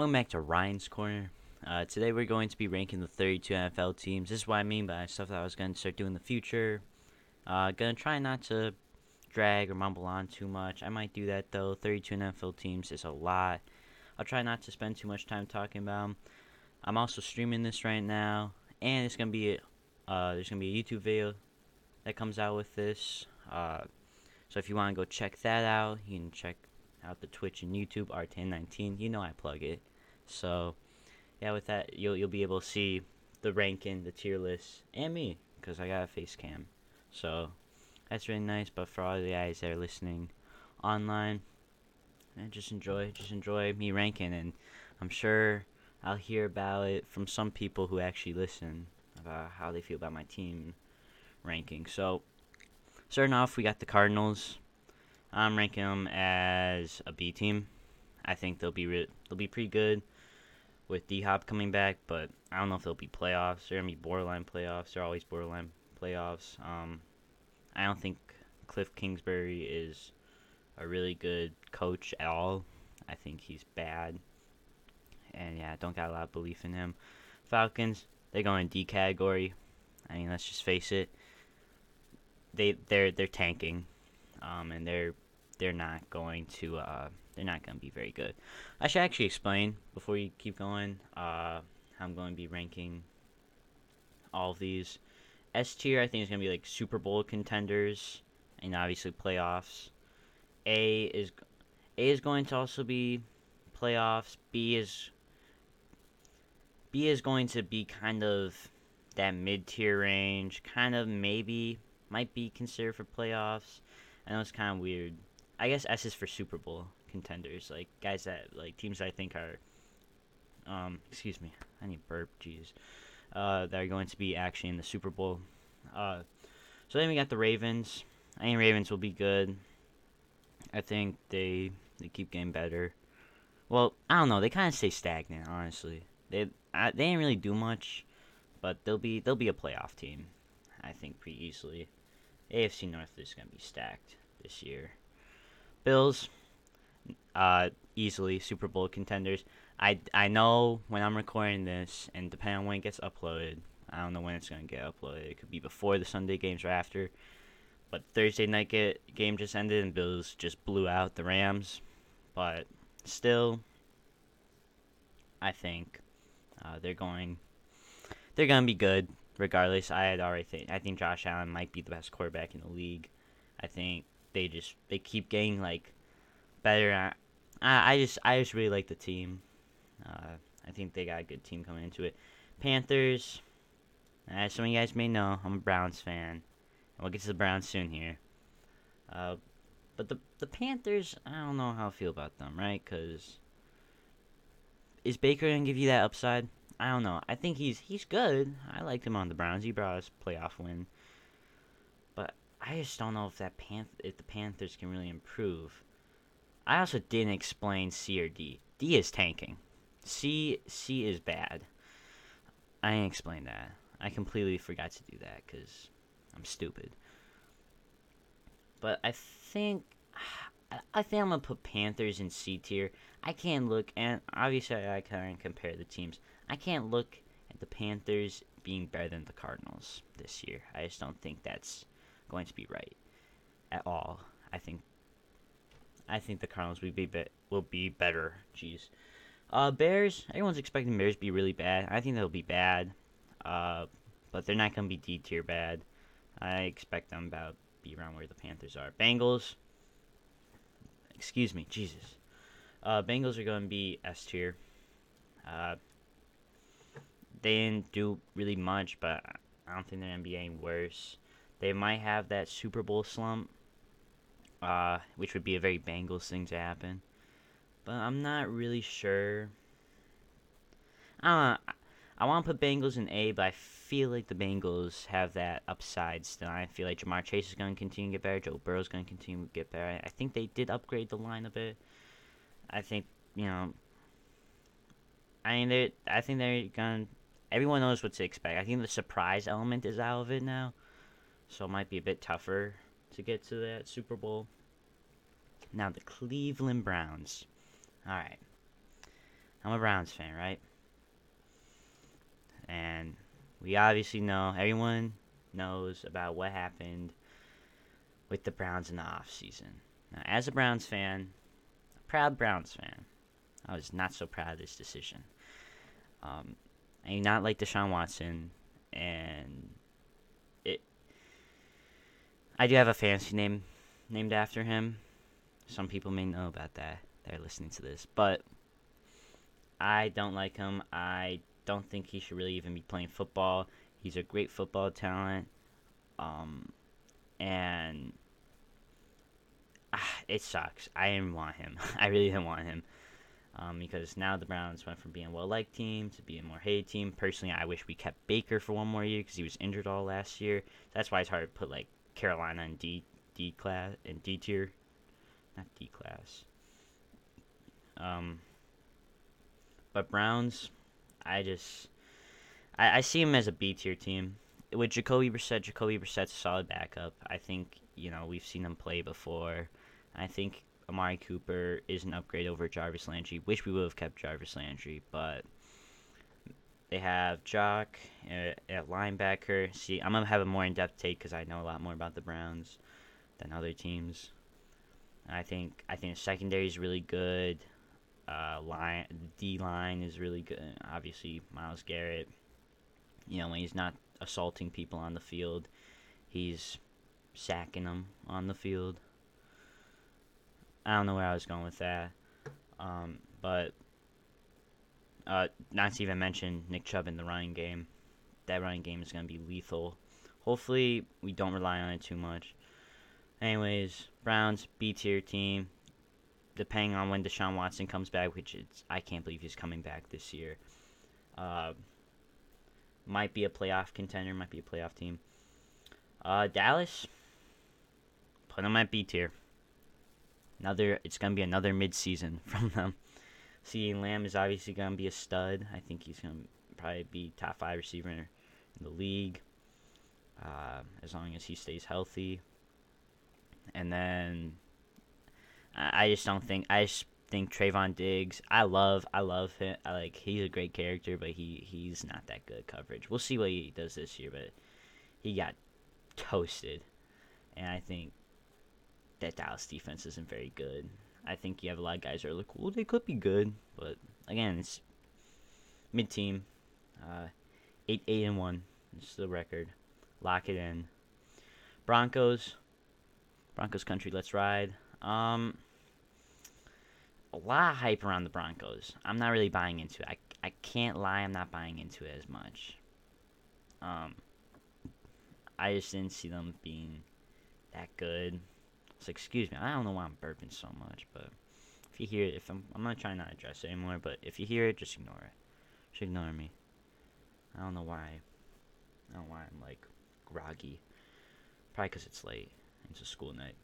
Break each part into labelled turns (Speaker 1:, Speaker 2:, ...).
Speaker 1: Welcome back to Ryan's Corner. Uh, today we're going to be ranking the 32 NFL teams. This is what I mean by stuff that I was going to start doing in the future. Uh, gonna try not to drag or mumble on too much. I might do that though. 32 NFL teams is a lot. I'll try not to spend too much time talking about them. I'm also streaming this right now, and it's gonna be uh, there's gonna be a YouTube video that comes out with this. Uh, so if you want to go check that out, you can check out the Twitch and YouTube RTAN19. You know I plug it. So yeah, with that you'll you'll be able to see the ranking, the tier list, and me because I got a face cam. So that's really nice. But for all the guys that are listening online, and just enjoy, just enjoy me ranking, and I'm sure I'll hear about it from some people who actually listen about how they feel about my team ranking. So starting off, we got the Cardinals. I'm ranking them as a B team. I think they'll be re- they'll be pretty good with D Hop coming back, but I don't know if they'll be playoffs. They're gonna be borderline playoffs. They're always borderline playoffs. Um, I don't think Cliff Kingsbury is a really good coach at all. I think he's bad, and yeah, I don't got a lot of belief in him. Falcons, they go in D category. I mean, let's just face it. They they're they're tanking, um, and they're they're not going to uh, they're not going to be very good. I should actually explain before you keep going uh, how I'm going to be ranking all of these. S tier I think is going to be like Super Bowl contenders and obviously playoffs. A is A is going to also be playoffs. B is B is going to be kind of that mid tier range, kind of maybe might be considered for playoffs. I know it's kind of weird. I guess S is for Super Bowl contenders, like guys that like teams I think are. Um, excuse me, I need burp. Jeez, uh, that are going to be actually in the Super Bowl. Uh, so then we got the Ravens. I think Ravens will be good. I think they they keep getting better. Well, I don't know. They kind of stay stagnant, honestly. They I, they didn't really do much, but they'll be they'll be a playoff team. I think pretty easily. AFC North is gonna be stacked this year. Bills, uh, easily Super Bowl contenders. I, I know when I'm recording this, and depending on when it gets uploaded, I don't know when it's gonna get uploaded. It could be before the Sunday games or after. But Thursday night get, game just ended, and Bills just blew out the Rams. But still, I think uh, they're going. They're gonna be good regardless. I had already think I think Josh Allen might be the best quarterback in the league. I think they just they keep getting like better. I I just I just really like the team. Uh, I think they got a good team coming into it. Panthers. As some of you guys may know, I'm a Browns fan. And we'll get to the Browns soon here. Uh, but the the Panthers, I don't know how I feel about them, right? Because is Baker gonna give you that upside? I don't know. I think he's he's good. I liked him on the Browns. He brought us playoff win. But I just don't know if that Panth- if the Panthers can really improve. I also didn't explain C or D. D is tanking. C C is bad. I didn't explain that. I completely forgot to do that because I'm stupid. But I think I think I'm gonna put Panthers in C tier. I can't look and obviously I can't compare the teams. I can't look at the Panthers being better than the Cardinals this year. I just don't think that's going to be right at all. I think I think the Cardinals will be, be will be better. Jeez. Uh, Bears. Everyone's expecting Bears to be really bad. I think they'll be bad. Uh, but they're not gonna be D tier bad. I expect them about be around where the Panthers are. Bengals. Excuse me, Jesus. Uh, Bengals are going to be S tier. Uh, they didn't do really much, but I don't think they're gonna be any worse. They might have that Super Bowl slump, uh, which would be a very Bengals thing to happen. But I'm not really sure. I don't I want to put Bengals in A, but I feel like the Bengals have that upside still. I feel like Ja'Marr Chase is going to continue to get better. Joe Burrow is going to continue to get better. I think they did upgrade the line a bit. I think you know. I mean, they. I think they're going. to Everyone knows what to expect. I think the surprise element is out of it now, so it might be a bit tougher to get to that Super Bowl. Now the Cleveland Browns. All right. I'm a Browns fan, right? And we obviously know, everyone knows about what happened with the Browns in the offseason. Now, as a Browns fan, a proud Browns fan, I was not so proud of this decision. Um, I do not like Deshaun Watson, and. I do have a fantasy name named after him. Some people may know about that. They're listening to this, but I don't like him. I don't think he should really even be playing football. He's a great football talent, um, and ah, it sucks. I didn't want him. I really didn't want him. Um, because now the Browns went from being a well-liked team to being a more hated team. Personally, I wish we kept Baker for one more year because he was injured all last year. That's why it's hard to put like Carolina in D D class in D tier, not D class. Um, but Browns, I just I, I see him as a B tier team. With Jacoby Brissett, Jacoby Brissett's a solid backup. I think you know we've seen him play before. I think Amari Cooper is an upgrade over Jarvis Landry. Wish we would have kept Jarvis Landry, but they have Jock at, at linebacker. See, I'm gonna have a more in-depth take because I know a lot more about the Browns than other teams. I think I think the secondary is really good. Uh, line D line is really good. Obviously, Myles Garrett. You know when he's not assaulting people on the field, he's sacking them on the field. I don't know where I was going with that. Um, but uh, not to even mention Nick Chubb in the running game. That running game is going to be lethal. Hopefully, we don't rely on it too much. Anyways, Browns B tier team. Depending on when Deshaun Watson comes back, which it's I can't believe he's coming back this year. Uh, might be a playoff contender. Might be a playoff team. Uh, Dallas. Put them at B tier. Another, it's gonna be another mid-season from them. CeeDee Lamb is obviously gonna be a stud. I think he's gonna probably be top five receiver in the league, uh, as long as he stays healthy. And then I, just don't think I just think Trevon Diggs. I love, I love him. I like he's a great character, but he he's not that good coverage. We'll see what he does this year, but he got toasted, and I think that Dallas defense isn't very good. I think you have a lot of guys that are like, well, they could be good, but again, it's mid team. Uh, eight eight and one. It's the record. Lock it in. Broncos. Broncos country. Let's ride. Um, a lot of hype around the Broncos. I'm not really buying into it. I I can't lie. I'm not buying into it as much. Um, I just didn't see them being that good. So excuse me, I don't know why I'm burping so much, but if you hear it, if I'm, I'm not trying not to address it anymore, but if you hear it, just ignore it. Just ignore me. I don't know why. I don't know why I'm like groggy. Probably because it's late. It's a school night.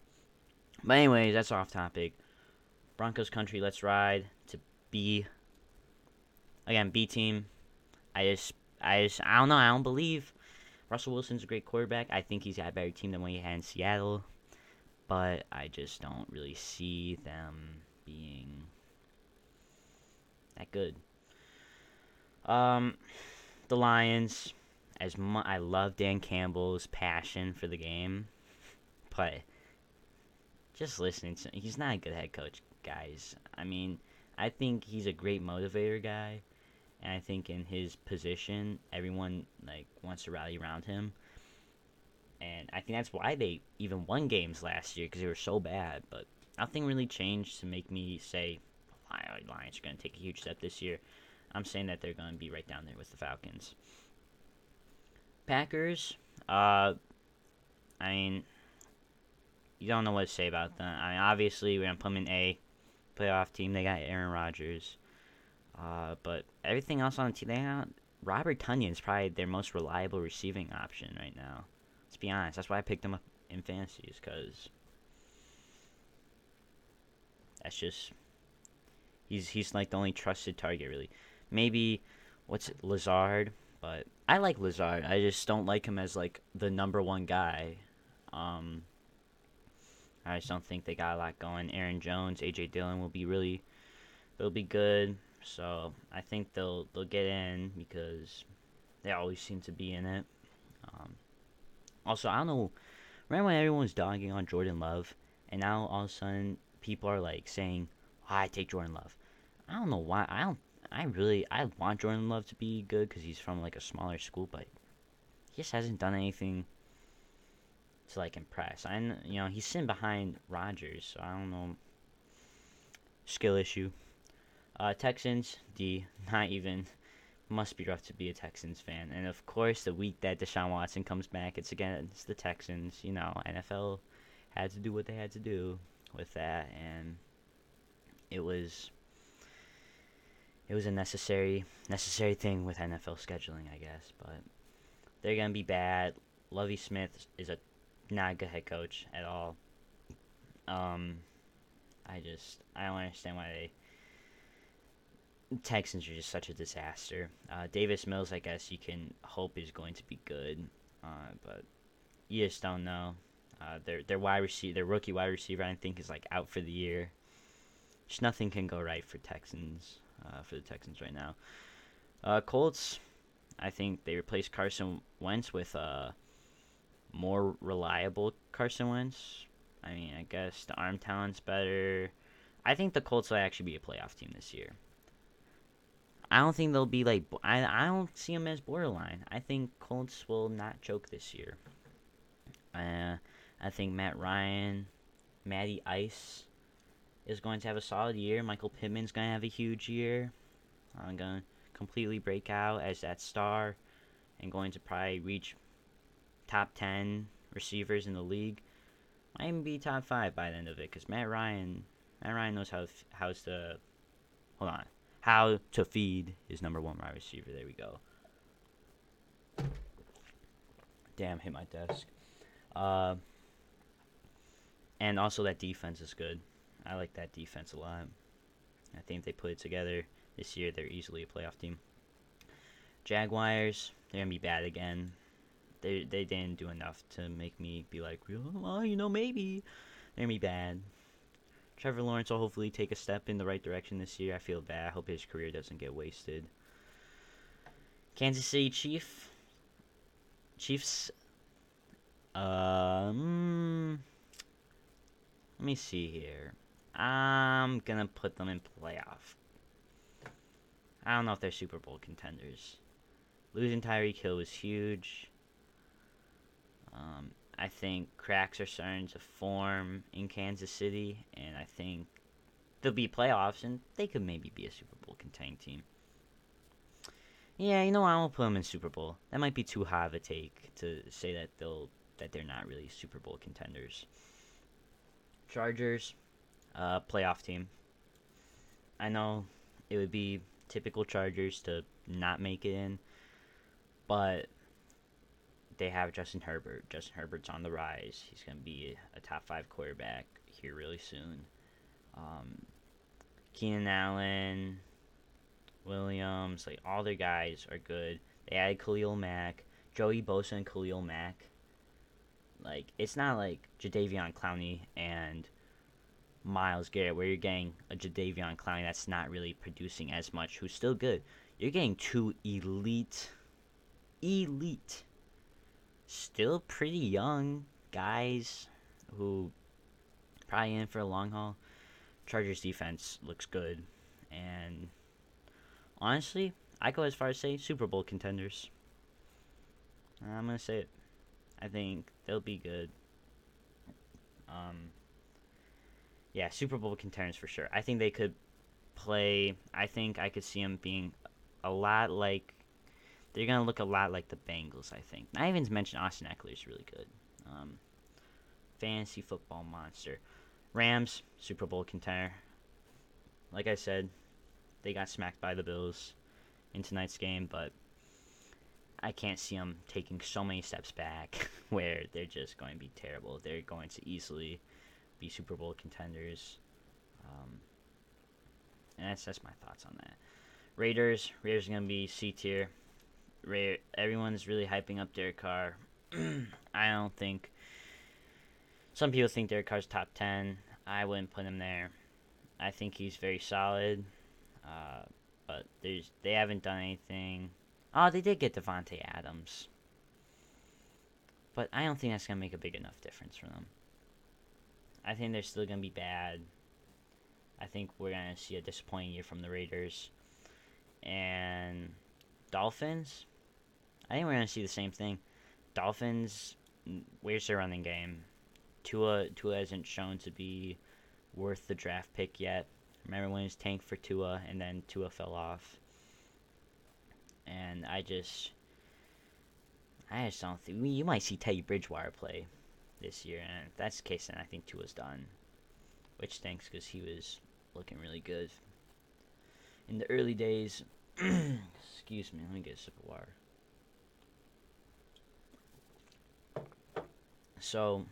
Speaker 1: But anyways, that's off topic. Broncos country, let's ride to B. Again, B team. I just, I just, I don't know. I don't believe Russell Wilson's a great quarterback. I think he's got a better team than what he had in Seattle but I just don't really see them being that good. Um, the Lions, as mu- I love Dan Campbell's passion for the game, but just listening to he's not a good head coach, guys. I mean, I think he's a great motivator guy, and I think in his position, everyone like wants to rally around him and I think that's why they even won games last year because they were so bad. But nothing really changed to make me say Lions are going to take a huge step this year. I'm saying that they're going to be right down there with the Falcons. Packers, uh, I mean, you don't know what to say about them. I mean, obviously we're gonna put them in A, playoff team. They got Aaron Rodgers, uh, but everything else on the team, they got Robert Tonyan's probably their most reliable receiving option right now. Let's be honest. That's why I picked him up in fantasies because that's just he's he's like the only trusted target really. Maybe what's it, Lazard, but I like Lazard. I just don't like him as like the number one guy. Um, I just don't think they got a lot going. Aaron Jones, AJ Dillon will be really, they'll be good. So I think they'll they'll get in because they always seem to be in it. Um, also, I don't know. Remember when everyone was dogging on Jordan Love, and now all of a sudden people are like saying, oh, "I take Jordan Love." I don't know why. I don't. I really I want Jordan Love to be good because he's from like a smaller school, but he just hasn't done anything to like impress. I you know he's sitting behind Rodgers, so I don't know. Skill issue. Uh, Texans D not even must be rough to be a Texans fan, and of course the week that Deshaun Watson comes back, it's against the Texans. You know NFL had to do what they had to do with that, and it was it was a necessary necessary thing with NFL scheduling, I guess. But they're gonna be bad. Lovie Smith is a not a good head coach at all. Um, I just I don't understand why they Texans are just such a disaster. Uh, Davis Mills, I guess you can hope is going to be good, uh, but you just don't know. Uh, their their wide receiver, their rookie wide receiver, I think is like out for the year. Just nothing can go right for Texans uh, for the Texans right now. Uh, Colts, I think they replaced Carson Wentz with a more reliable Carson Wentz. I mean, I guess the arm talent's better. I think the Colts will actually be a playoff team this year. I don't think they'll be like I I don't see them as borderline. I think Colts will not choke this year. Uh, I think Matt Ryan, Matty Ice is going to have a solid year. Michael Pittman's going to have a huge year. I'm going to completely break out as that star and going to probably reach top 10 receivers in the league. Might even be top 5 by the end of it because Matt Ryan Matt Ryan knows how how to hold on how to feed his number one wide receiver. There we go. Damn, hit my desk. Uh, and also that defense is good. I like that defense a lot. I think they put it together this year, they're easily a playoff team. Jaguars, they're gonna be bad again. They they didn't do enough to make me be like, well, you know, maybe they're gonna be bad. Trevor Lawrence will hopefully take a step in the right direction this year. I feel bad. I hope his career doesn't get wasted. Kansas City Chief. Chiefs. Um. Let me see here. I'm gonna put them in playoff. I don't know if they're Super Bowl contenders. Losing Tyreek Hill was huge. Um, I think cracks are starting to form in Kansas City, and I think there'll be playoffs, and they could maybe be a Super Bowl contending team. Yeah, you know I won't put them in Super Bowl. That might be too high of a take to say that they'll that they're not really Super Bowl contenders. Chargers, uh, playoff team. I know it would be typical Chargers to not make it in, but they have Justin Herbert. Justin Herbert's on the rise. He's going to be a top five quarterback here really soon. Um, Keenan Allen, Williams, like all their guys are good. They added Khalil Mack, Joey Bosa, and Khalil Mack. Like it's not like Jadeveon Clowney and Myles Garrett where you're getting a Jadeveon Clowney that's not really producing as much, who's still good. You're getting two elite, elite still pretty young guys who probably in for a long haul. Chargers defense looks good, and honestly, I go as far as say Super Bowl contenders. I'm gonna say it. I think they'll be good. Um, yeah, Super Bowl contenders for sure. I think they could play. I think I could see them being a lot like they're gonna look a lot like the Bengals, I think. Not even to mention Austin Ekeler is really good. Um, fantasy football monster. Rams Super Bowl contender. Like I said, they got smacked by the Bills in tonight's game, but I can't see them taking so many steps back where they're just going to be terrible. They're going to easily be Super Bowl contenders. Um, and that's that's my thoughts on that. Raiders, Raiders are gonna be C tier everyone's really hyping up Derek Carr. I don't think. Some people think Derek Carr's top 10. I wouldn't put him there. I think he's very solid. Uh, but there's they haven't done anything. Oh, they did get Davante Adams, but I don't think that's gonna make a big enough difference for them. I think they're still gonna be bad. I think we're gonna see a disappointing year from the Raiders and Dolphins. I think we're gonna see the same thing. Dolphins, where's their running game? Tua Tua hasn't shown to be worth the draft pick yet. Remember when it was tanked for Tua and then Tua fell off. And I just I just don't think you might see Teddy Bridgewater play this year, and if that's the case, then I think Tua's done, which stinks because he was looking really good in the early days. Excuse me, let me get a sip of water. So,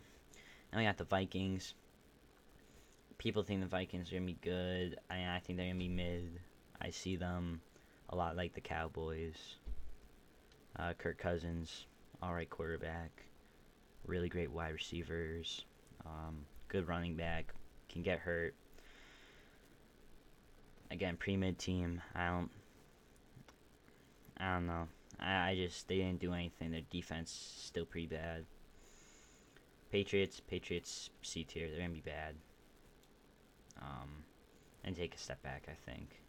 Speaker 1: now we got the Vikings. People think the Vikings are gonna be good. I, I think they're gonna be mid. I see them a lot like the Cowboys. Uh, Kirk Cousins, all right quarterback, really great wide receivers, um, good running back, can get hurt. Again, pre mid team. I don't. I don't know. I, I just they didn't do anything. Their defense still pretty bad. Patriots, Patriots C tier. They're gonna be bad. Um, and take a step back. I think.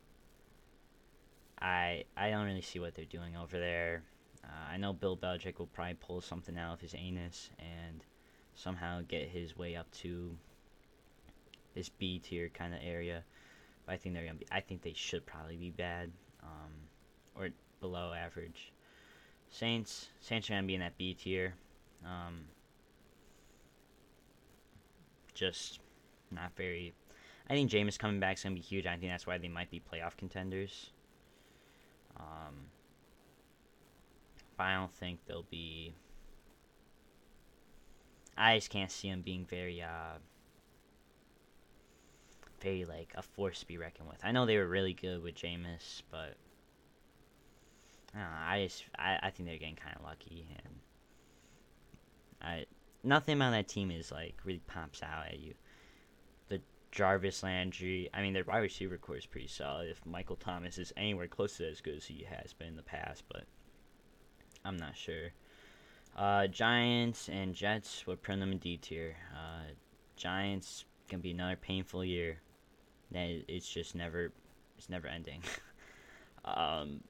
Speaker 1: I I don't really see what they're doing over there. Uh, I know Bill Belichick will probably pull something out of his anus and somehow get his way up to this B tier kind of area. But I think they're gonna be. I think they should probably be bad, um, or below average. Saints, Saints are gonna be in that B tier. Um, just not very. I think Jameis coming back is gonna be huge. I think that's why they might be playoff contenders. Um, but I don't think they'll be. I just can't see them being very, uh, very like a force to be reckoned with. I know they were really good with Jameis, but I, know, I just I, I think they're getting kind of lucky, and I nothing about that team is like really pops out at you. The Jarvis Landry, I mean, their wide receiver corps is pretty solid. If Michael Thomas is anywhere close to as good as he has been in the past, but I'm not sure. Uh, Giants and Jets would put them in D tier. Uh, Giants gonna be another painful year. That it's just never, it's never ending. um,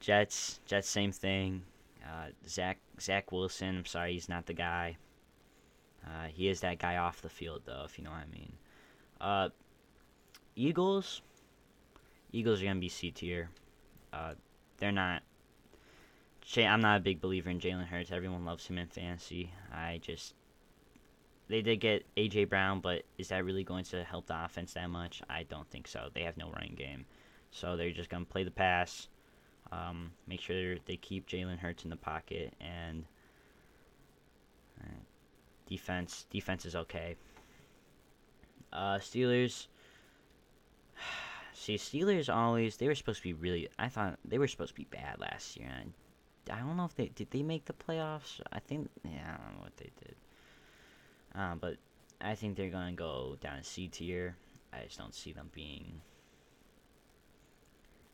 Speaker 1: Jets, Jets, same thing. Uh, Zach Zach Wilson. I'm sorry, he's not the guy. Uh, he is that guy off the field, though, if you know what I mean. Uh, Eagles. Eagles are gonna be C tier. Uh, they're not I'm not a big believer in Jalen Hurts. Everyone loves him in fantasy. I just they did get AJ Brown, but is that really going to help the offense that much? I don't think so. They have no running game, so they're just gonna play the pass, um, make sure they keep Jalen Hurts in the pocket, and uh, defense defense is okay. Uh, Steelers. See, Steelers always they were supposed to be really. I thought they were supposed to be bad last year. And I don't know if they did they make the playoffs. I think yeah, I don't know what they did. Um, but I think they're gonna go down to C tier. I just don't see them being.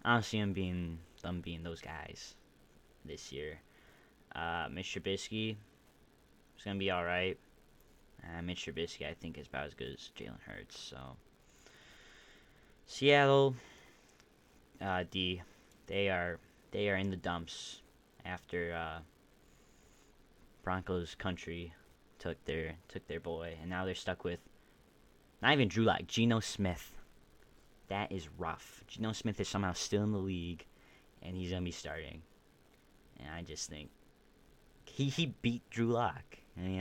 Speaker 1: I don't see them being them being those guys this year. Uh, Mitch Trubisky is gonna be all right. Uh, Mitch Trubisky, I think, is about as good as Jalen Hurts. So Seattle, uh, D, they are they are in the dumps after uh, Broncos country took their took their boy, and now they're stuck with not even Drew Lock, Geno Smith. That is rough. Geno Smith is somehow still in the league, and he's gonna be starting. And I just think he he beat Drew Lock. I mean,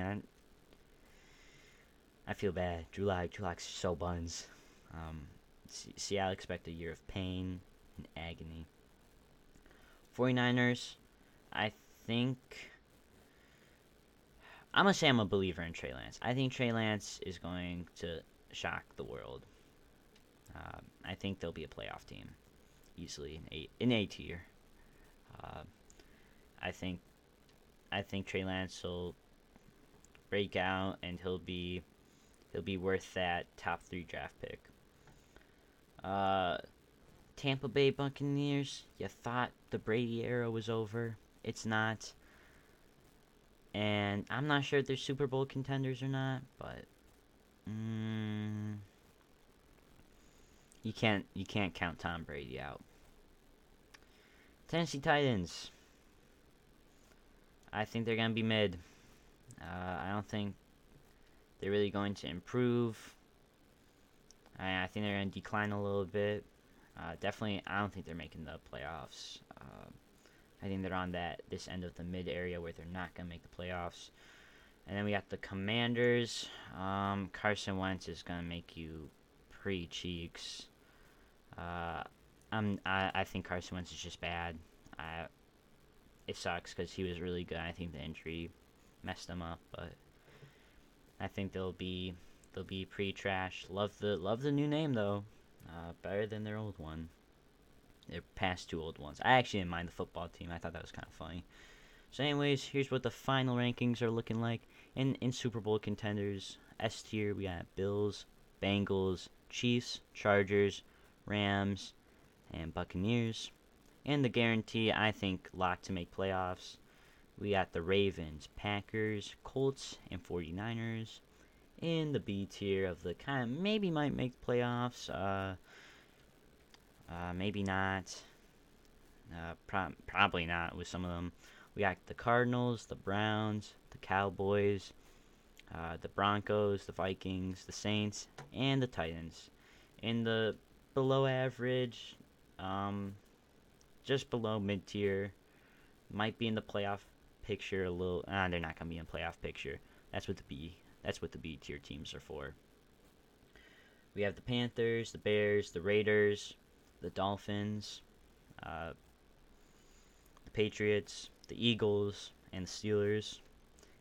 Speaker 1: I, I feel bad. Drew Lock, Drew Lock's so buns. Um, Seattle expect a year of pain and agony. 49ers, I think I'm gonna say I'm a believer in Trey Lance. I think Trey Lance is going to shock the world. Uh, I think they'll be a playoff team easily in A in A tier. Uh, I think I think Trey Lance will break out and he'll be he'll be worth that top three draft pick. Uh, Tampa Bay Buccaneers, you thought the Brady era was over. It's not. And I'm not sure if they're Super Bowl contenders or not, but mm, you can't you can't count Tom Brady out. Tennessee Titans. I think they're gonna be mid. Uh, I don't think they're really going to improve. I, I think they're gonna decline a little bit. Uh, definitely, I don't think they're making the playoffs. Uh, I think they're on that this end of the mid area where they're not gonna make the playoffs. And then we got the Commanders. Um, Carson Wentz is gonna make you pre cheeks. Uh, I'm I, I think Carson Wentz is just bad. I it sucks because he was really good. I think the injury messed him up, but I think they'll be they'll be pretty trash. Love the love the new name though. Uh, better than their old one their past two old ones. I actually didn't mind the football team. I thought that was kind of funny. So, anyways, here's what the final rankings are looking like in in Super Bowl contenders. S tier, we got Bills, Bengals, Chiefs, Chargers, Rams, and Buccaneers. And the guarantee, I think, locked to make playoffs. We got the Ravens, Packers, Colts, and 49ers. In the B tier of the kind of maybe might make playoffs. Uh, uh, maybe not. Uh, pro- probably not with some of them. We got the Cardinals, the Browns, the Cowboys, uh, the Broncos, the Vikings, the Saints, and the Titans. In the below average, um, just below mid tier, might be in the playoff picture a little. Ah, they're not gonna be in playoff picture. That's what the B. That's what the B tier teams are for. We have the Panthers, the Bears, the Raiders, the Dolphins, uh, the Patriots, the Eagles, and the Steelers.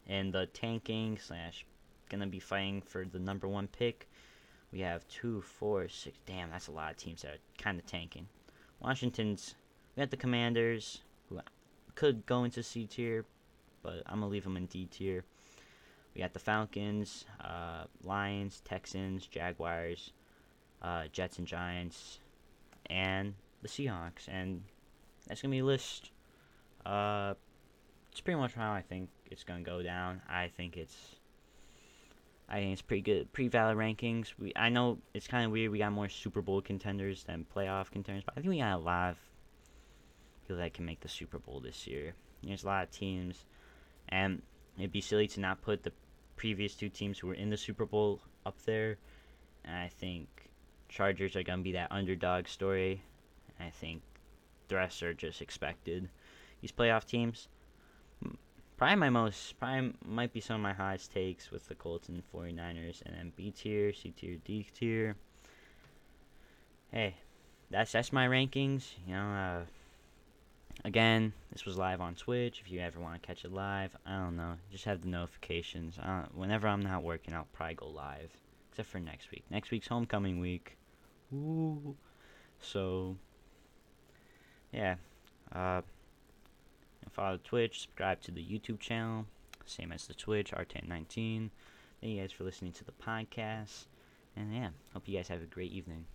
Speaker 1: And the tanking slash gonna be fighting for the number one pick. We have two, four, six. Damn, that's a lot of teams that are kind of tanking. Washington's. We got the Commanders, who could go into C tier, but I'm gonna leave them in D tier. We got the Falcons, uh, Lions, Texans, Jaguars, uh, Jets, and Giants and the Seahawks, and that's gonna be a list. Uh, it's pretty much how I think it's gonna go down. I think it's, I think it's pretty good, pretty valid rankings. We, I know it's kind of weird. We got more Super Bowl contenders than playoff contenders, but I think we got a lot of people that can make the Super Bowl this year. There's a lot of teams, and it'd be silly to not put the previous two teams who were in the Super Bowl up there. And I think Chargers are going to be that underdog story. I think the rest are just expected. These playoff teams, probably my most, probably might be some of my highest takes with the Colts and 49ers, and then B tier, C tier, D tier. Hey, that's that's my rankings. You know, uh, again, this was live on Twitch. If you ever want to catch it live, I don't know, just have the notifications. whenever I'm not working, I'll probably go live, except for next week. Next week's homecoming week. Ooh. So, yeah. Uh, follow Twitch, subscribe to the YouTube channel, same as the Twitch, RTAN19. Thank you guys for listening to the podcast. And yeah, hope you guys have a great evening.